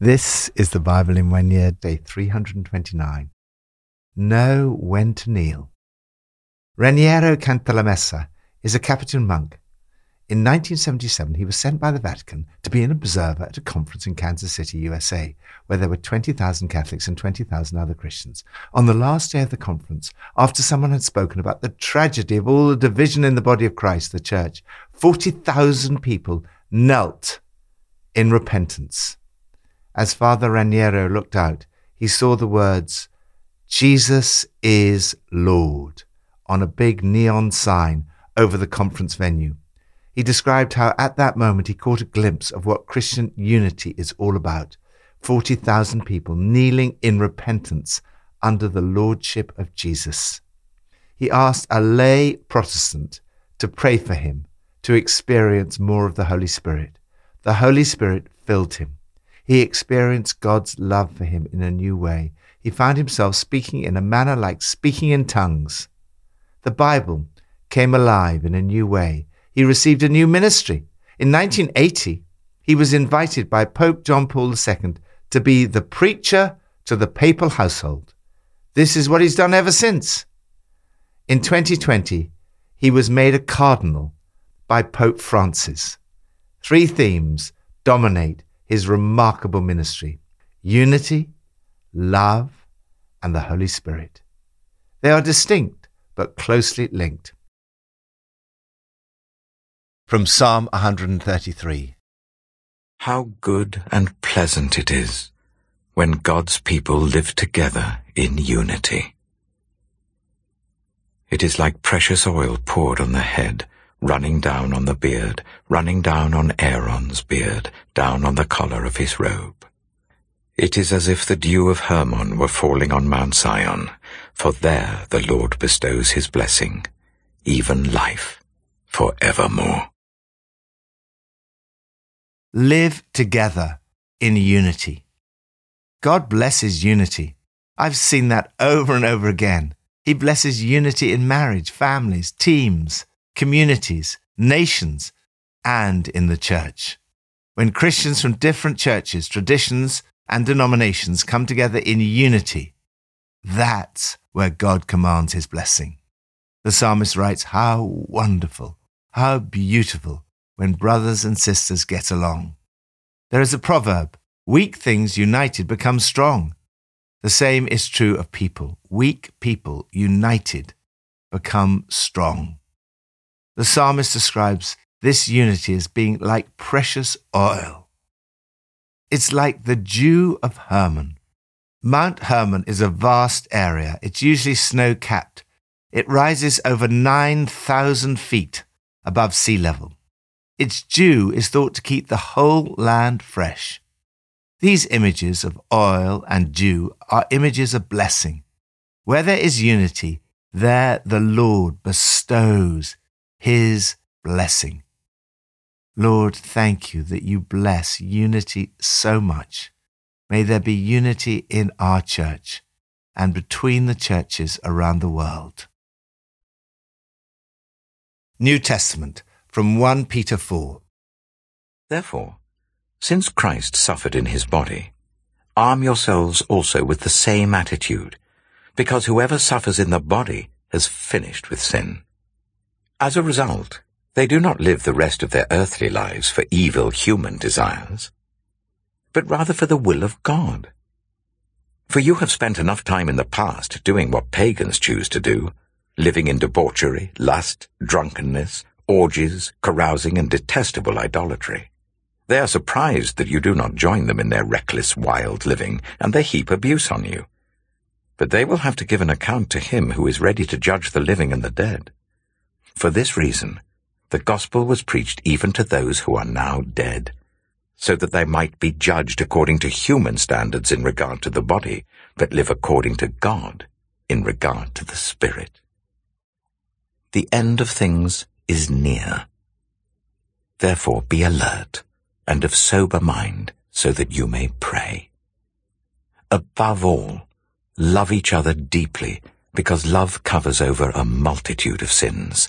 This is the Bible in one year, day 329. Know when to kneel. Raniero Cantalamessa is a Capuchin monk. In 1977, he was sent by the Vatican to be an observer at a conference in Kansas City, USA, where there were 20,000 Catholics and 20,000 other Christians. On the last day of the conference, after someone had spoken about the tragedy of all the division in the body of Christ, the church, 40,000 people knelt in repentance as Father Raniero looked out, he saw the words, Jesus is Lord, on a big neon sign over the conference venue. He described how at that moment he caught a glimpse of what Christian unity is all about 40,000 people kneeling in repentance under the lordship of Jesus. He asked a lay Protestant to pray for him to experience more of the Holy Spirit. The Holy Spirit filled him. He experienced God's love for him in a new way. He found himself speaking in a manner like speaking in tongues. The Bible came alive in a new way. He received a new ministry. In 1980, he was invited by Pope John Paul II to be the preacher to the papal household. This is what he's done ever since. In 2020, he was made a cardinal by Pope Francis. Three themes dominate his remarkable ministry unity, love, and the Holy Spirit. They are distinct but closely linked. From Psalm 133 How good and pleasant it is when God's people live together in unity. It is like precious oil poured on the head running down on the beard, running down on Aaron's beard, down on the collar of his robe. It is as if the dew of Hermon were falling on Mount Zion, for there the Lord bestows his blessing, even life, for evermore. Live together in unity. God blesses unity. I've seen that over and over again. He blesses unity in marriage, families, teams, communities, nations, and in the church. When Christians from different churches, traditions, and denominations come together in unity, that's where God commands his blessing. The psalmist writes, How wonderful, how beautiful when brothers and sisters get along. There is a proverb weak things united become strong. The same is true of people. Weak people united become strong. The psalmist describes this unity as being like precious oil. It's like the dew of Hermon. Mount Hermon is a vast area. It's usually snow capped. It rises over 9,000 feet above sea level. Its dew is thought to keep the whole land fresh. These images of oil and dew are images of blessing. Where there is unity, there the Lord bestows his blessing. Lord, thank you that you bless unity so much. May there be unity in our church and between the churches around the world. New Testament from 1 Peter 4. Therefore, since Christ suffered in his body, arm yourselves also with the same attitude, because whoever suffers in the body has finished with sin. As a result, they do not live the rest of their earthly lives for evil human desires, but rather for the will of God. For you have spent enough time in the past doing what pagans choose to do, living in debauchery, lust, drunkenness, orgies, carousing, and detestable idolatry. They are surprised that you do not join them in their reckless, wild living, and they heap abuse on you. But they will have to give an account to him who is ready to judge the living and the dead. For this reason, the gospel was preached even to those who are now dead, so that they might be judged according to human standards in regard to the body, but live according to God in regard to the spirit. The end of things is near. Therefore be alert and of sober mind so that you may pray. Above all, love each other deeply because love covers over a multitude of sins.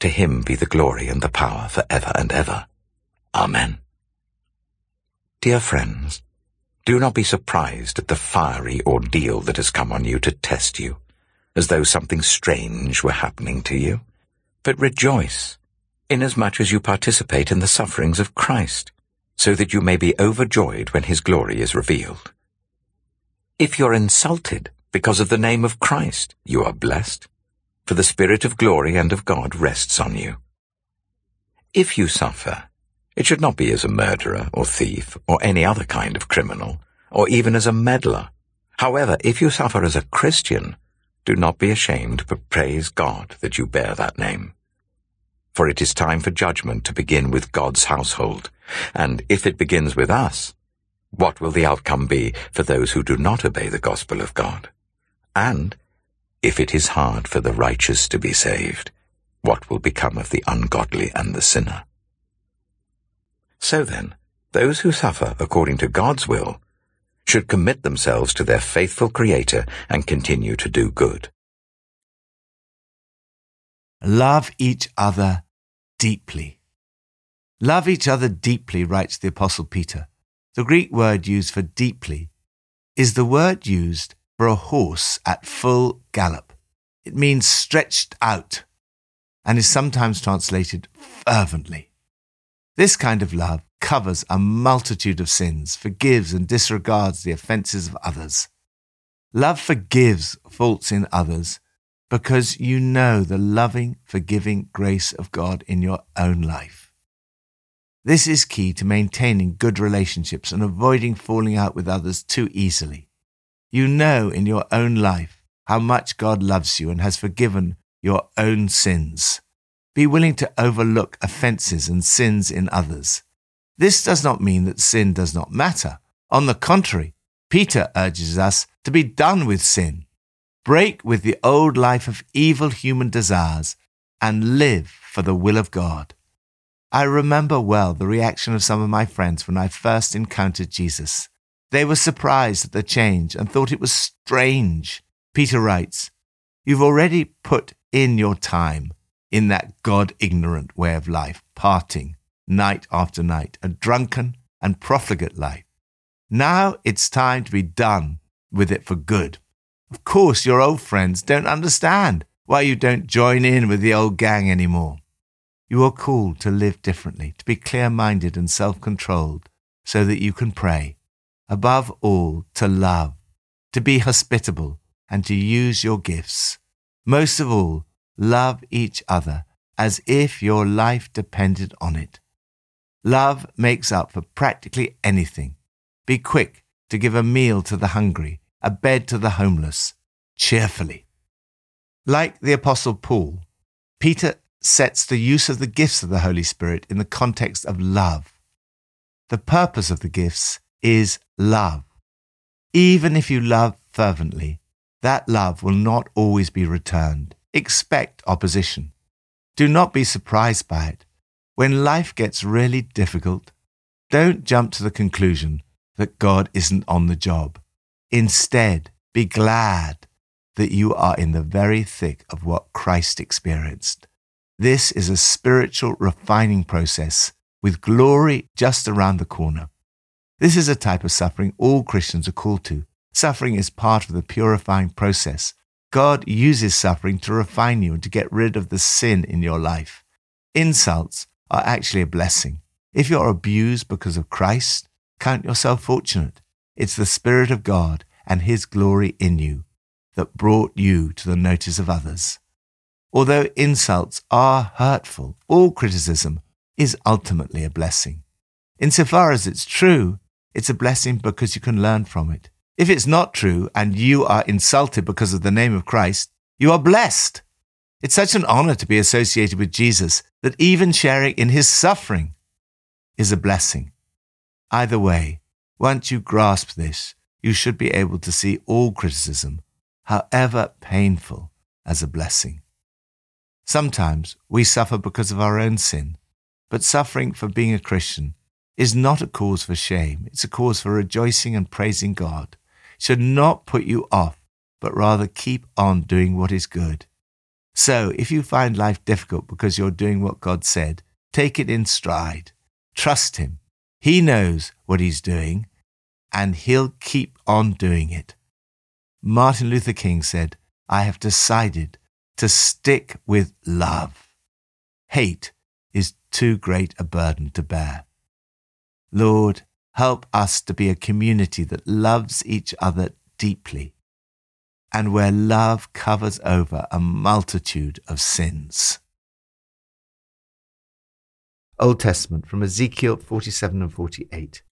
To him be the glory and the power for ever and ever. Amen. Dear friends, do not be surprised at the fiery ordeal that has come on you to test you, as though something strange were happening to you. But rejoice, inasmuch as you participate in the sufferings of Christ, so that you may be overjoyed when his glory is revealed. If you're insulted because of the name of Christ, you are blessed, for the Spirit of glory and of God rests on you. If you suffer, it should not be as a murderer or thief or any other kind of criminal, or even as a meddler. However, if you suffer as a Christian, do not be ashamed, but praise God that you bear that name. For it is time for judgment to begin with God's household, and if it begins with us, what will the outcome be for those who do not obey the gospel of God? And, if it is hard for the righteous to be saved, what will become of the ungodly and the sinner? So then, those who suffer according to God's will should commit themselves to their faithful Creator and continue to do good. Love each other deeply. Love each other deeply, writes the Apostle Peter. The Greek word used for deeply is the word used for a horse at full gallop. It means stretched out and is sometimes translated fervently. This kind of love covers a multitude of sins, forgives and disregards the offences of others. Love forgives faults in others because you know the loving, forgiving grace of God in your own life. This is key to maintaining good relationships and avoiding falling out with others too easily. You know in your own life how much God loves you and has forgiven your own sins. Be willing to overlook offenses and sins in others. This does not mean that sin does not matter. On the contrary, Peter urges us to be done with sin, break with the old life of evil human desires, and live for the will of God. I remember well the reaction of some of my friends when I first encountered Jesus. They were surprised at the change and thought it was strange. Peter writes, You've already put in your time in that God ignorant way of life, parting night after night, a drunken and profligate life. Now it's time to be done with it for good. Of course, your old friends don't understand why you don't join in with the old gang anymore. You are called to live differently, to be clear minded and self controlled, so that you can pray. Above all, to love, to be hospitable, and to use your gifts. Most of all, love each other as if your life depended on it. Love makes up for practically anything. Be quick to give a meal to the hungry, a bed to the homeless, cheerfully. Like the Apostle Paul, Peter sets the use of the gifts of the Holy Spirit in the context of love. The purpose of the gifts is love. Even if you love fervently, that love will not always be returned. Expect opposition. Do not be surprised by it. When life gets really difficult, don't jump to the conclusion that God isn't on the job. Instead, be glad that you are in the very thick of what Christ experienced. This is a spiritual refining process with glory just around the corner. This is a type of suffering all Christians are called to. Suffering is part of the purifying process. God uses suffering to refine you and to get rid of the sin in your life. Insults are actually a blessing. If you're abused because of Christ, count yourself fortunate. It's the Spirit of God and His glory in you that brought you to the notice of others. Although insults are hurtful, all criticism is ultimately a blessing. Insofar as it's true, it's a blessing because you can learn from it. If it's not true and you are insulted because of the name of Christ, you are blessed. It's such an honor to be associated with Jesus that even sharing in his suffering is a blessing. Either way, Once you grasp this, you should be able to see all criticism, however painful, as a blessing. Sometimes we suffer because of our own sin, but suffering for being a Christian is not a cause for shame. It's a cause for rejoicing and praising God. It should not put you off, but rather keep on doing what is good. So if you find life difficult because you're doing what God said, take it in stride. Trust Him. He knows what He's doing, and He'll keep on doing it. Martin Luther King said, I have decided to stick with love. Hate is too great a burden to bear. Lord, help us to be a community that loves each other deeply and where love covers over a multitude of sins. Old Testament from Ezekiel 47 and 48.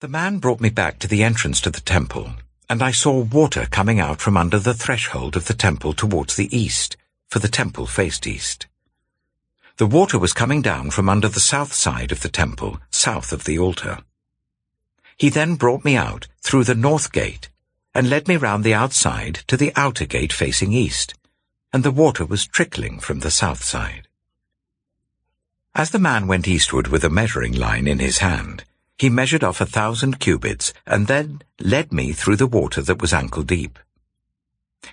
The man brought me back to the entrance to the temple, and I saw water coming out from under the threshold of the temple towards the east, for the temple faced east. The water was coming down from under the south side of the temple, south of the altar. He then brought me out through the north gate and led me round the outside to the outer gate facing east, and the water was trickling from the south side. As the man went eastward with a measuring line in his hand, he measured off a thousand cubits, and then led me through the water that was ankle deep.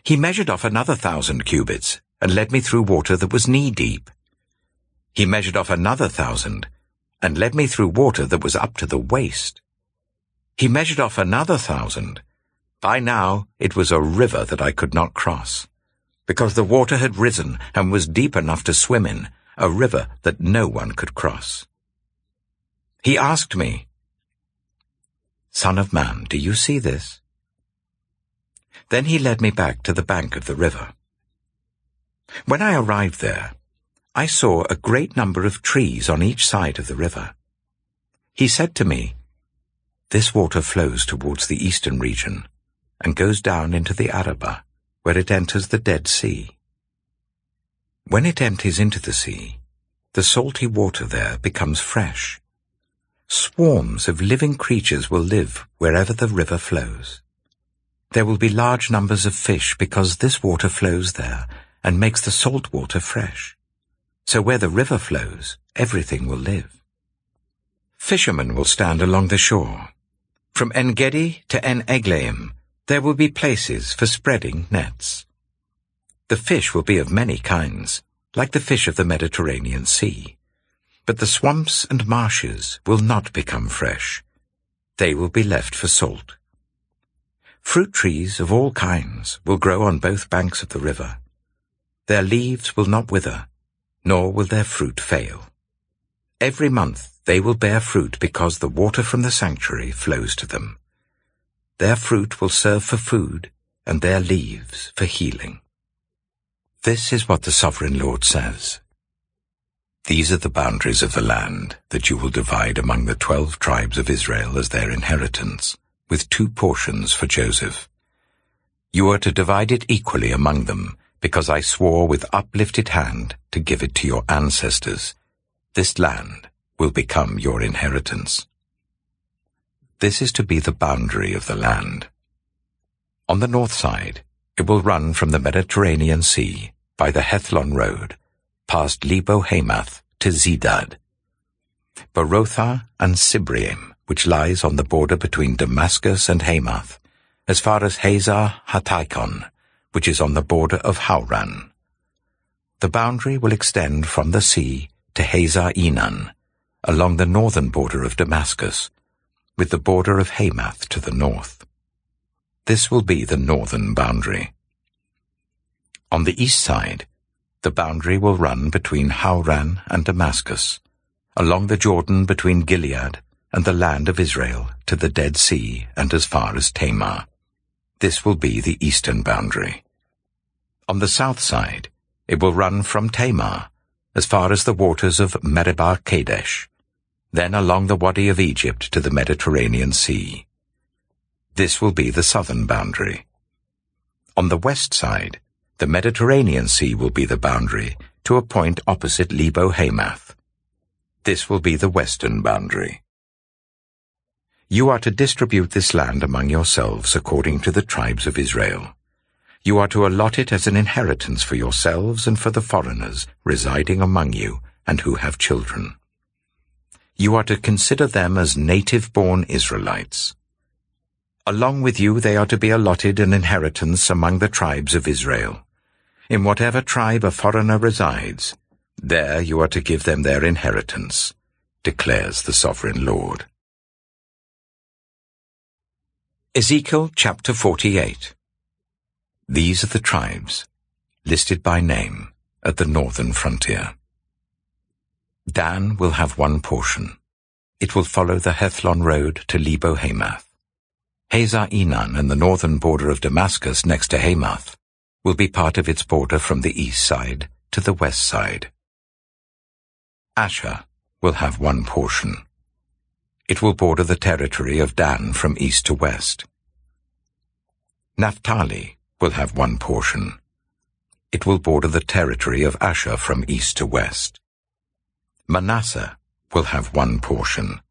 He measured off another thousand cubits, and led me through water that was knee deep. He measured off another thousand, and led me through water that was up to the waist. He measured off another thousand, by now it was a river that I could not cross, because the water had risen and was deep enough to swim in, a river that no one could cross. He asked me, Son of man, do you see this? Then he led me back to the bank of the river. When I arrived there, I saw a great number of trees on each side of the river. He said to me, This water flows towards the eastern region and goes down into the Arabah, where it enters the Dead Sea. When it empties into the sea, the salty water there becomes fresh. Swarms of living creatures will live wherever the river flows. There will be large numbers of fish because this water flows there and makes the salt water fresh. So where the river flows, everything will live. Fishermen will stand along the shore. From En-gedi to En-eglaim, there will be places for spreading nets. The fish will be of many kinds, like the fish of the Mediterranean Sea. But the swamps and marshes will not become fresh. They will be left for salt. Fruit trees of all kinds will grow on both banks of the river. Their leaves will not wither, nor will their fruit fail. Every month they will bear fruit because the water from the sanctuary flows to them. Their fruit will serve for food, and their leaves for healing. This is what the Sovereign Lord says. These are the boundaries of the land that you will divide among the twelve tribes of Israel as their inheritance, with two portions for Joseph. You are to divide it equally among them, because I swore with uplifted hand to give it to your ancestors. This land will become your inheritance. This is to be the boundary of the land. On the north side, it will run from the Mediterranean Sea by the Hethlon Road, past Lebo Hamath to Zedad. Berothah and Sibraim, which lies on the border between Damascus and Hamath, as far as Hazer Hattikon, which is on the border of Hauran. The boundary will extend from the sea to Hazar Enan, along the northern border of Damascus, with the border of Hamath to the north. This will be the northern boundary. On the east side, the boundary will run between Hauran and Damascus, along the Jordan between Gilead and the land of Israel to the Dead Sea and as far as Tamar. This will be the eastern boundary. On the south side, it will run from Tamar as far as the waters of Meribah Kadesh, then along the Wadi of Egypt to the Mediterranean Sea. This will be the southern boundary. On the west side, the Mediterranean Sea will be the boundary to a point opposite Lebo Hamath. This will be the western boundary. You are to distribute this land among yourselves according to the tribes of Israel. You are to allot it as an inheritance for yourselves and for the foreigners residing among you and who have children. You are to consider them as native-born Israelites. Along with you they are to be allotted an inheritance among the tribes of Israel. In whatever tribe a foreigner resides, there you are to give them their inheritance, declares the Sovereign Lord. Ezekiel chapter 48 These are the tribes, listed by name, at the northern frontier. Dan will have one portion. It will follow the Hethlon road to Lebo Hamath. Hazar Enan and the northern border of Damascus next to Hamath will be part of its border from the east side to the west side. Asher will have one portion. It will border the territory of Dan from east to west. Naphtali will have one portion. It will border the territory of Asher from east to west. Manasseh will have one portion.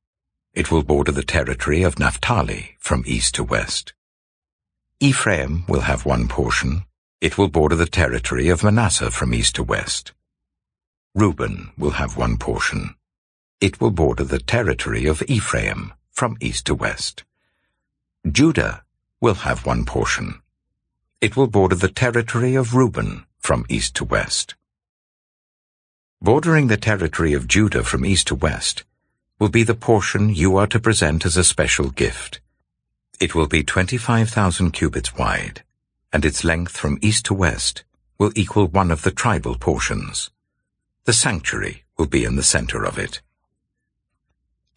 It will border the territory of Naphtali from east to west. Ephraim will have one portion. It will border the territory of Manasseh from east to west. Reuben will have one portion. It will border the territory of Ephraim from east to west. Judah will have one portion. It will border the territory of Reuben from east to west. Bordering the territory of Judah from east to west will be the portion you are to present as a special gift. It will be 25,000 cubits wide, and its length from east to west will equal one of the tribal portions. The sanctuary will be in the center of it.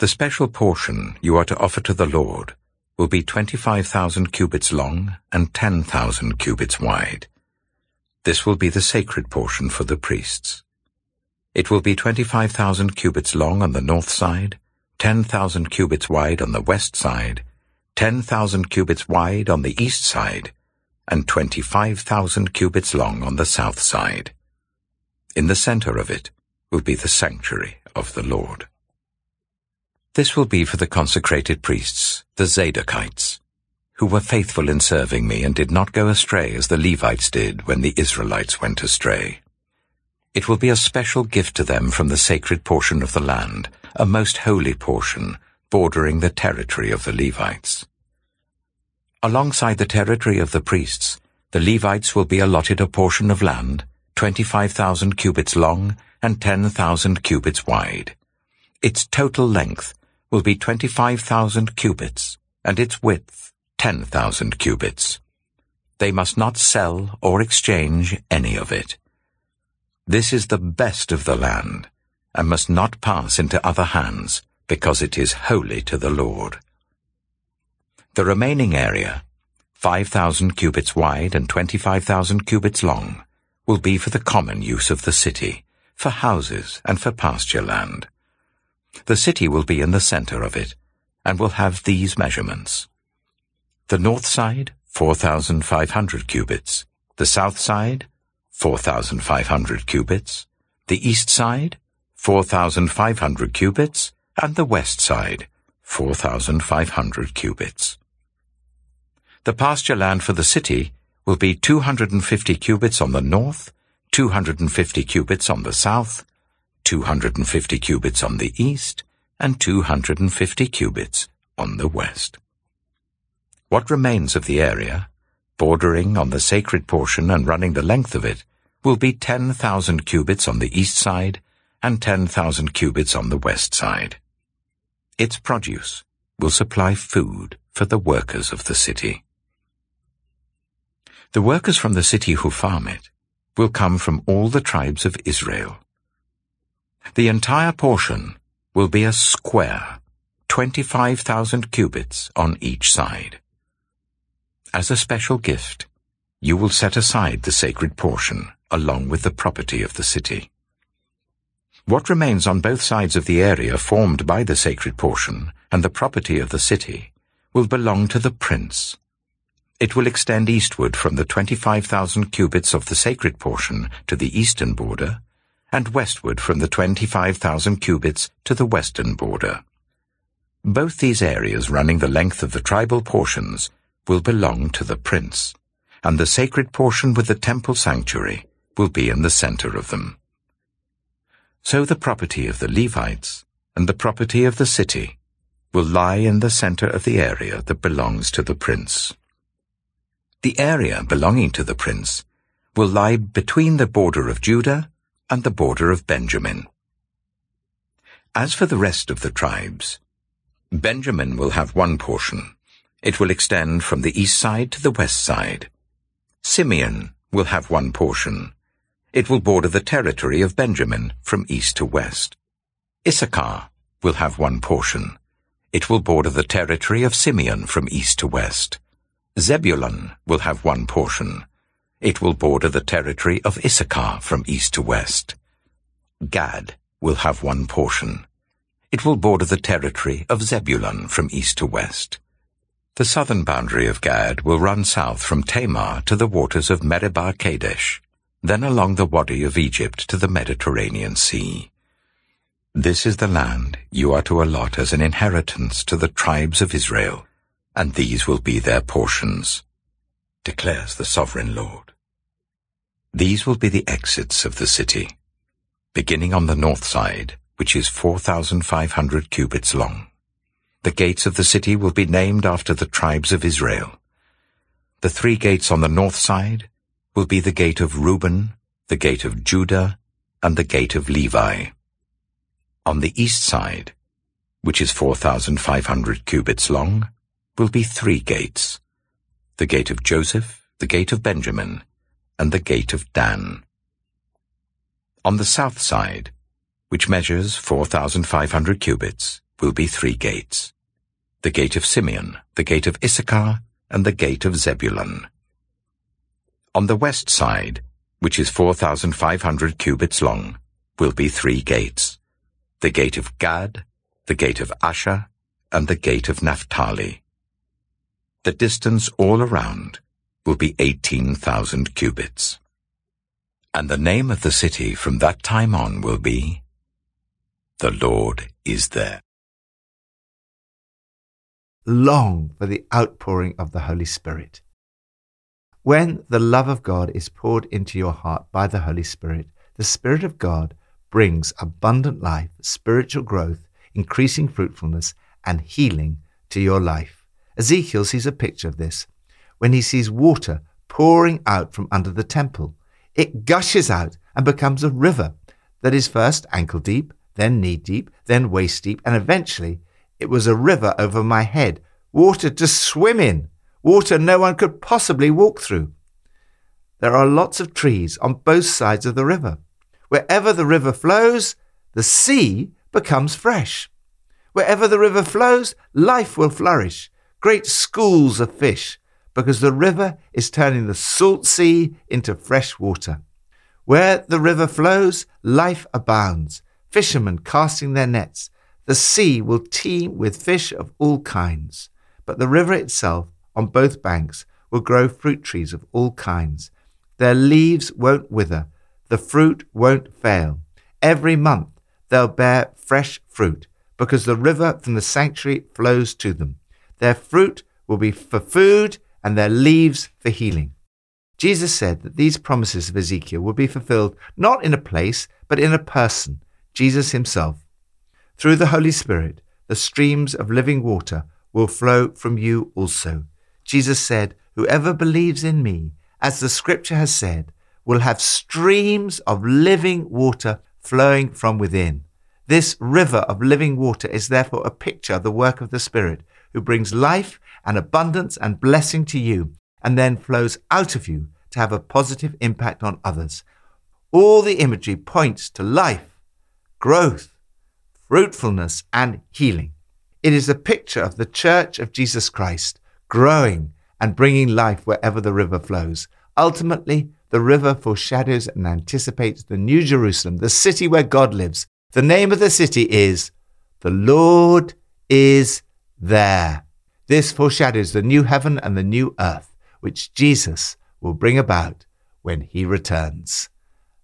The special portion you are to offer to the Lord will be 25,000 cubits long and 10,000 cubits wide. This will be the sacred portion for the priests. It will be 25,000 cubits long on the north side, 10,000 cubits wide on the west side, 10,000 cubits wide on the east side, and 25,000 cubits long on the south side. In the center of it will be the sanctuary of the Lord. This will be for the consecrated priests, the Zadokites, who were faithful in serving me and did not go astray as the Levites did when the Israelites went astray. It will be a special gift to them from the sacred portion of the land, a most holy portion, bordering the territory of the Levites. Alongside the territory of the priests, the Levites will be allotted a portion of land, 25,000 cubits long and 10,000 cubits wide. Its total length will be 25,000 cubits, and its width 10,000 cubits. They must not sell or exchange any of it. This is the best of the land, and must not pass into other hands, because it is holy to the Lord. The remaining area, 5,000 cubits wide and 25,000 cubits long, will be for the common use of the city, for houses and for pasture land. The city will be in the center of it, and will have these measurements. The north side, 4,500 cubits. The south side, 4,500 cubits, the east side, 4,500 cubits, and the west side, 4,500 cubits. The pasture land for the city will be 250 cubits on the north, 250 cubits on the south, 250 cubits on the east, and 250 cubits on the west. What remains of the area, bordering on the sacred portion and running the length of it, will be 10,000 cubits on the east side and 10,000 cubits on the west side. Its produce will supply food for the workers of the city. The workers from the city who farm it will come from all the tribes of Israel. The entire portion will be a square, 25,000 cubits on each side. As a special gift, you will set aside the sacred portion along with the property of the city. What remains on both sides of the area formed by the sacred portion and the property of the city will belong to the prince. It will extend eastward from the 25,000 cubits of the sacred portion to the eastern border, and westward from the 25,000 cubits to the western border. Both these areas running the length of the tribal portions will belong to the prince, and the sacred portion with the temple sanctuary will be in the center of them. So the property of the Levites and the property of the city will lie in the center of the area that belongs to the prince. The area belonging to the prince will lie between the border of Judah and the border of Benjamin. As for the rest of the tribes, Benjamin will have one portion. It will extend from the east side to the west side. Simeon will have one portion. It will border the territory of Benjamin from east to west. Issachar will have one portion. It will border the territory of Simeon from east to west. Zebulun will have one portion. It will border the territory of Issachar from east to west. Gad will have one portion. It will border the territory of Zebulun from east to west. The southern boundary of Gad will run south from Tamar to the waters of Meribah Kadesh, then along the Wadi of Egypt to the Mediterranean Sea. This is the land you are to allot as an inheritance to the tribes of Israel, and these will be their portions, declares the sovereign Lord. These will be the exits of the city, beginning on the north side, which is 4,500 cubits long. The gates of the city will be named after the tribes of Israel. The three gates on the north side will be the gate of Reuben, the gate of Judah, and the gate of Levi. On the east side, which is 4,500 cubits long, will be three gates, the gate of Joseph, the gate of Benjamin, and the gate of Dan. On the south side, which measures 4,500 cubits, will be three gates, the gate of Simeon, the gate of Issachar, and the gate of Zebulun. On the west side, which is 4,500 cubits long, will be three gates, the gate of Gad, the gate of Asher, and the gate of Naphtali. The distance all around will be 18,000 cubits. And the name of the city from that time on will be, The Lord is there. Long for the outpouring of the Holy Spirit. When the love of God is poured into your heart by the Holy Spirit, the Spirit of God brings abundant life, spiritual growth, increasing fruitfulness, and healing to your life. Ezekiel sees a picture of this when he sees water pouring out from under the temple. It gushes out and becomes a river that is first ankle deep, then knee deep, then waist deep, and eventually it was a river over my head, water to swim in, water no one could possibly walk through. There are lots of trees on both sides of the river. Wherever the river flows, the sea becomes fresh. Wherever the river flows, life will flourish. Great schools of fish, because the river is turning the salt sea into fresh water. Where the river flows, life abounds. Fishermen casting their nets. The sea will teem with fish of all kinds. But the river itself, on both banks, will grow fruit trees of all kinds. Their leaves won't wither, the fruit won't fail. Every month they'll bear fresh fruit, because the river from the sanctuary flows to them. Their fruit will be for food, and their leaves for healing. Jesus said that these promises of Ezekiel would be fulfilled not in a place, but in a person, Jesus himself. Through the Holy Spirit, the streams of living water will flow from you also. Jesus said, Whoever believes in me, as the scripture has said, will have streams of living water flowing from within. This river of living water is therefore a picture of the work of the Spirit, who brings life and abundance and blessing to you, and then flows out of you to have a positive impact on others. All the imagery points to life, growth, fruitfulness, and healing. It is a picture of the Church of Jesus Christ growing and bringing life wherever the river flows. Ultimately, the river foreshadows and anticipates the New Jerusalem, the city where God lives. The name of the city is The Lord is There. This foreshadows the new heaven and the new earth, which Jesus will bring about when he returns.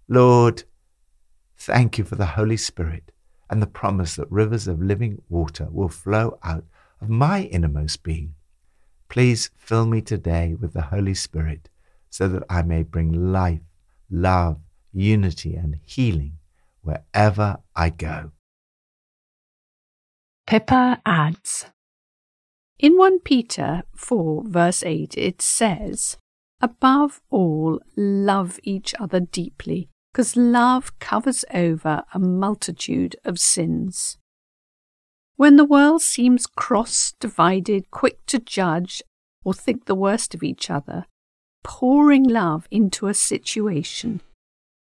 Lord, thank you for the Holy Spirit and the promise that rivers of living water will flow out of my innermost being. Please fill me today with the Holy Spirit so that I may bring life, love, unity, and healing wherever I go. Pippa adds In 1 Peter 4, verse 8, it says, Above all, love each other deeply, because love covers over a multitude of sins. When the world seems cross, divided, quick to judge, or think the worst of each other, pouring love into a situation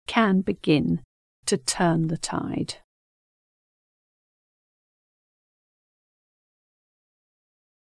can begin to turn the tide.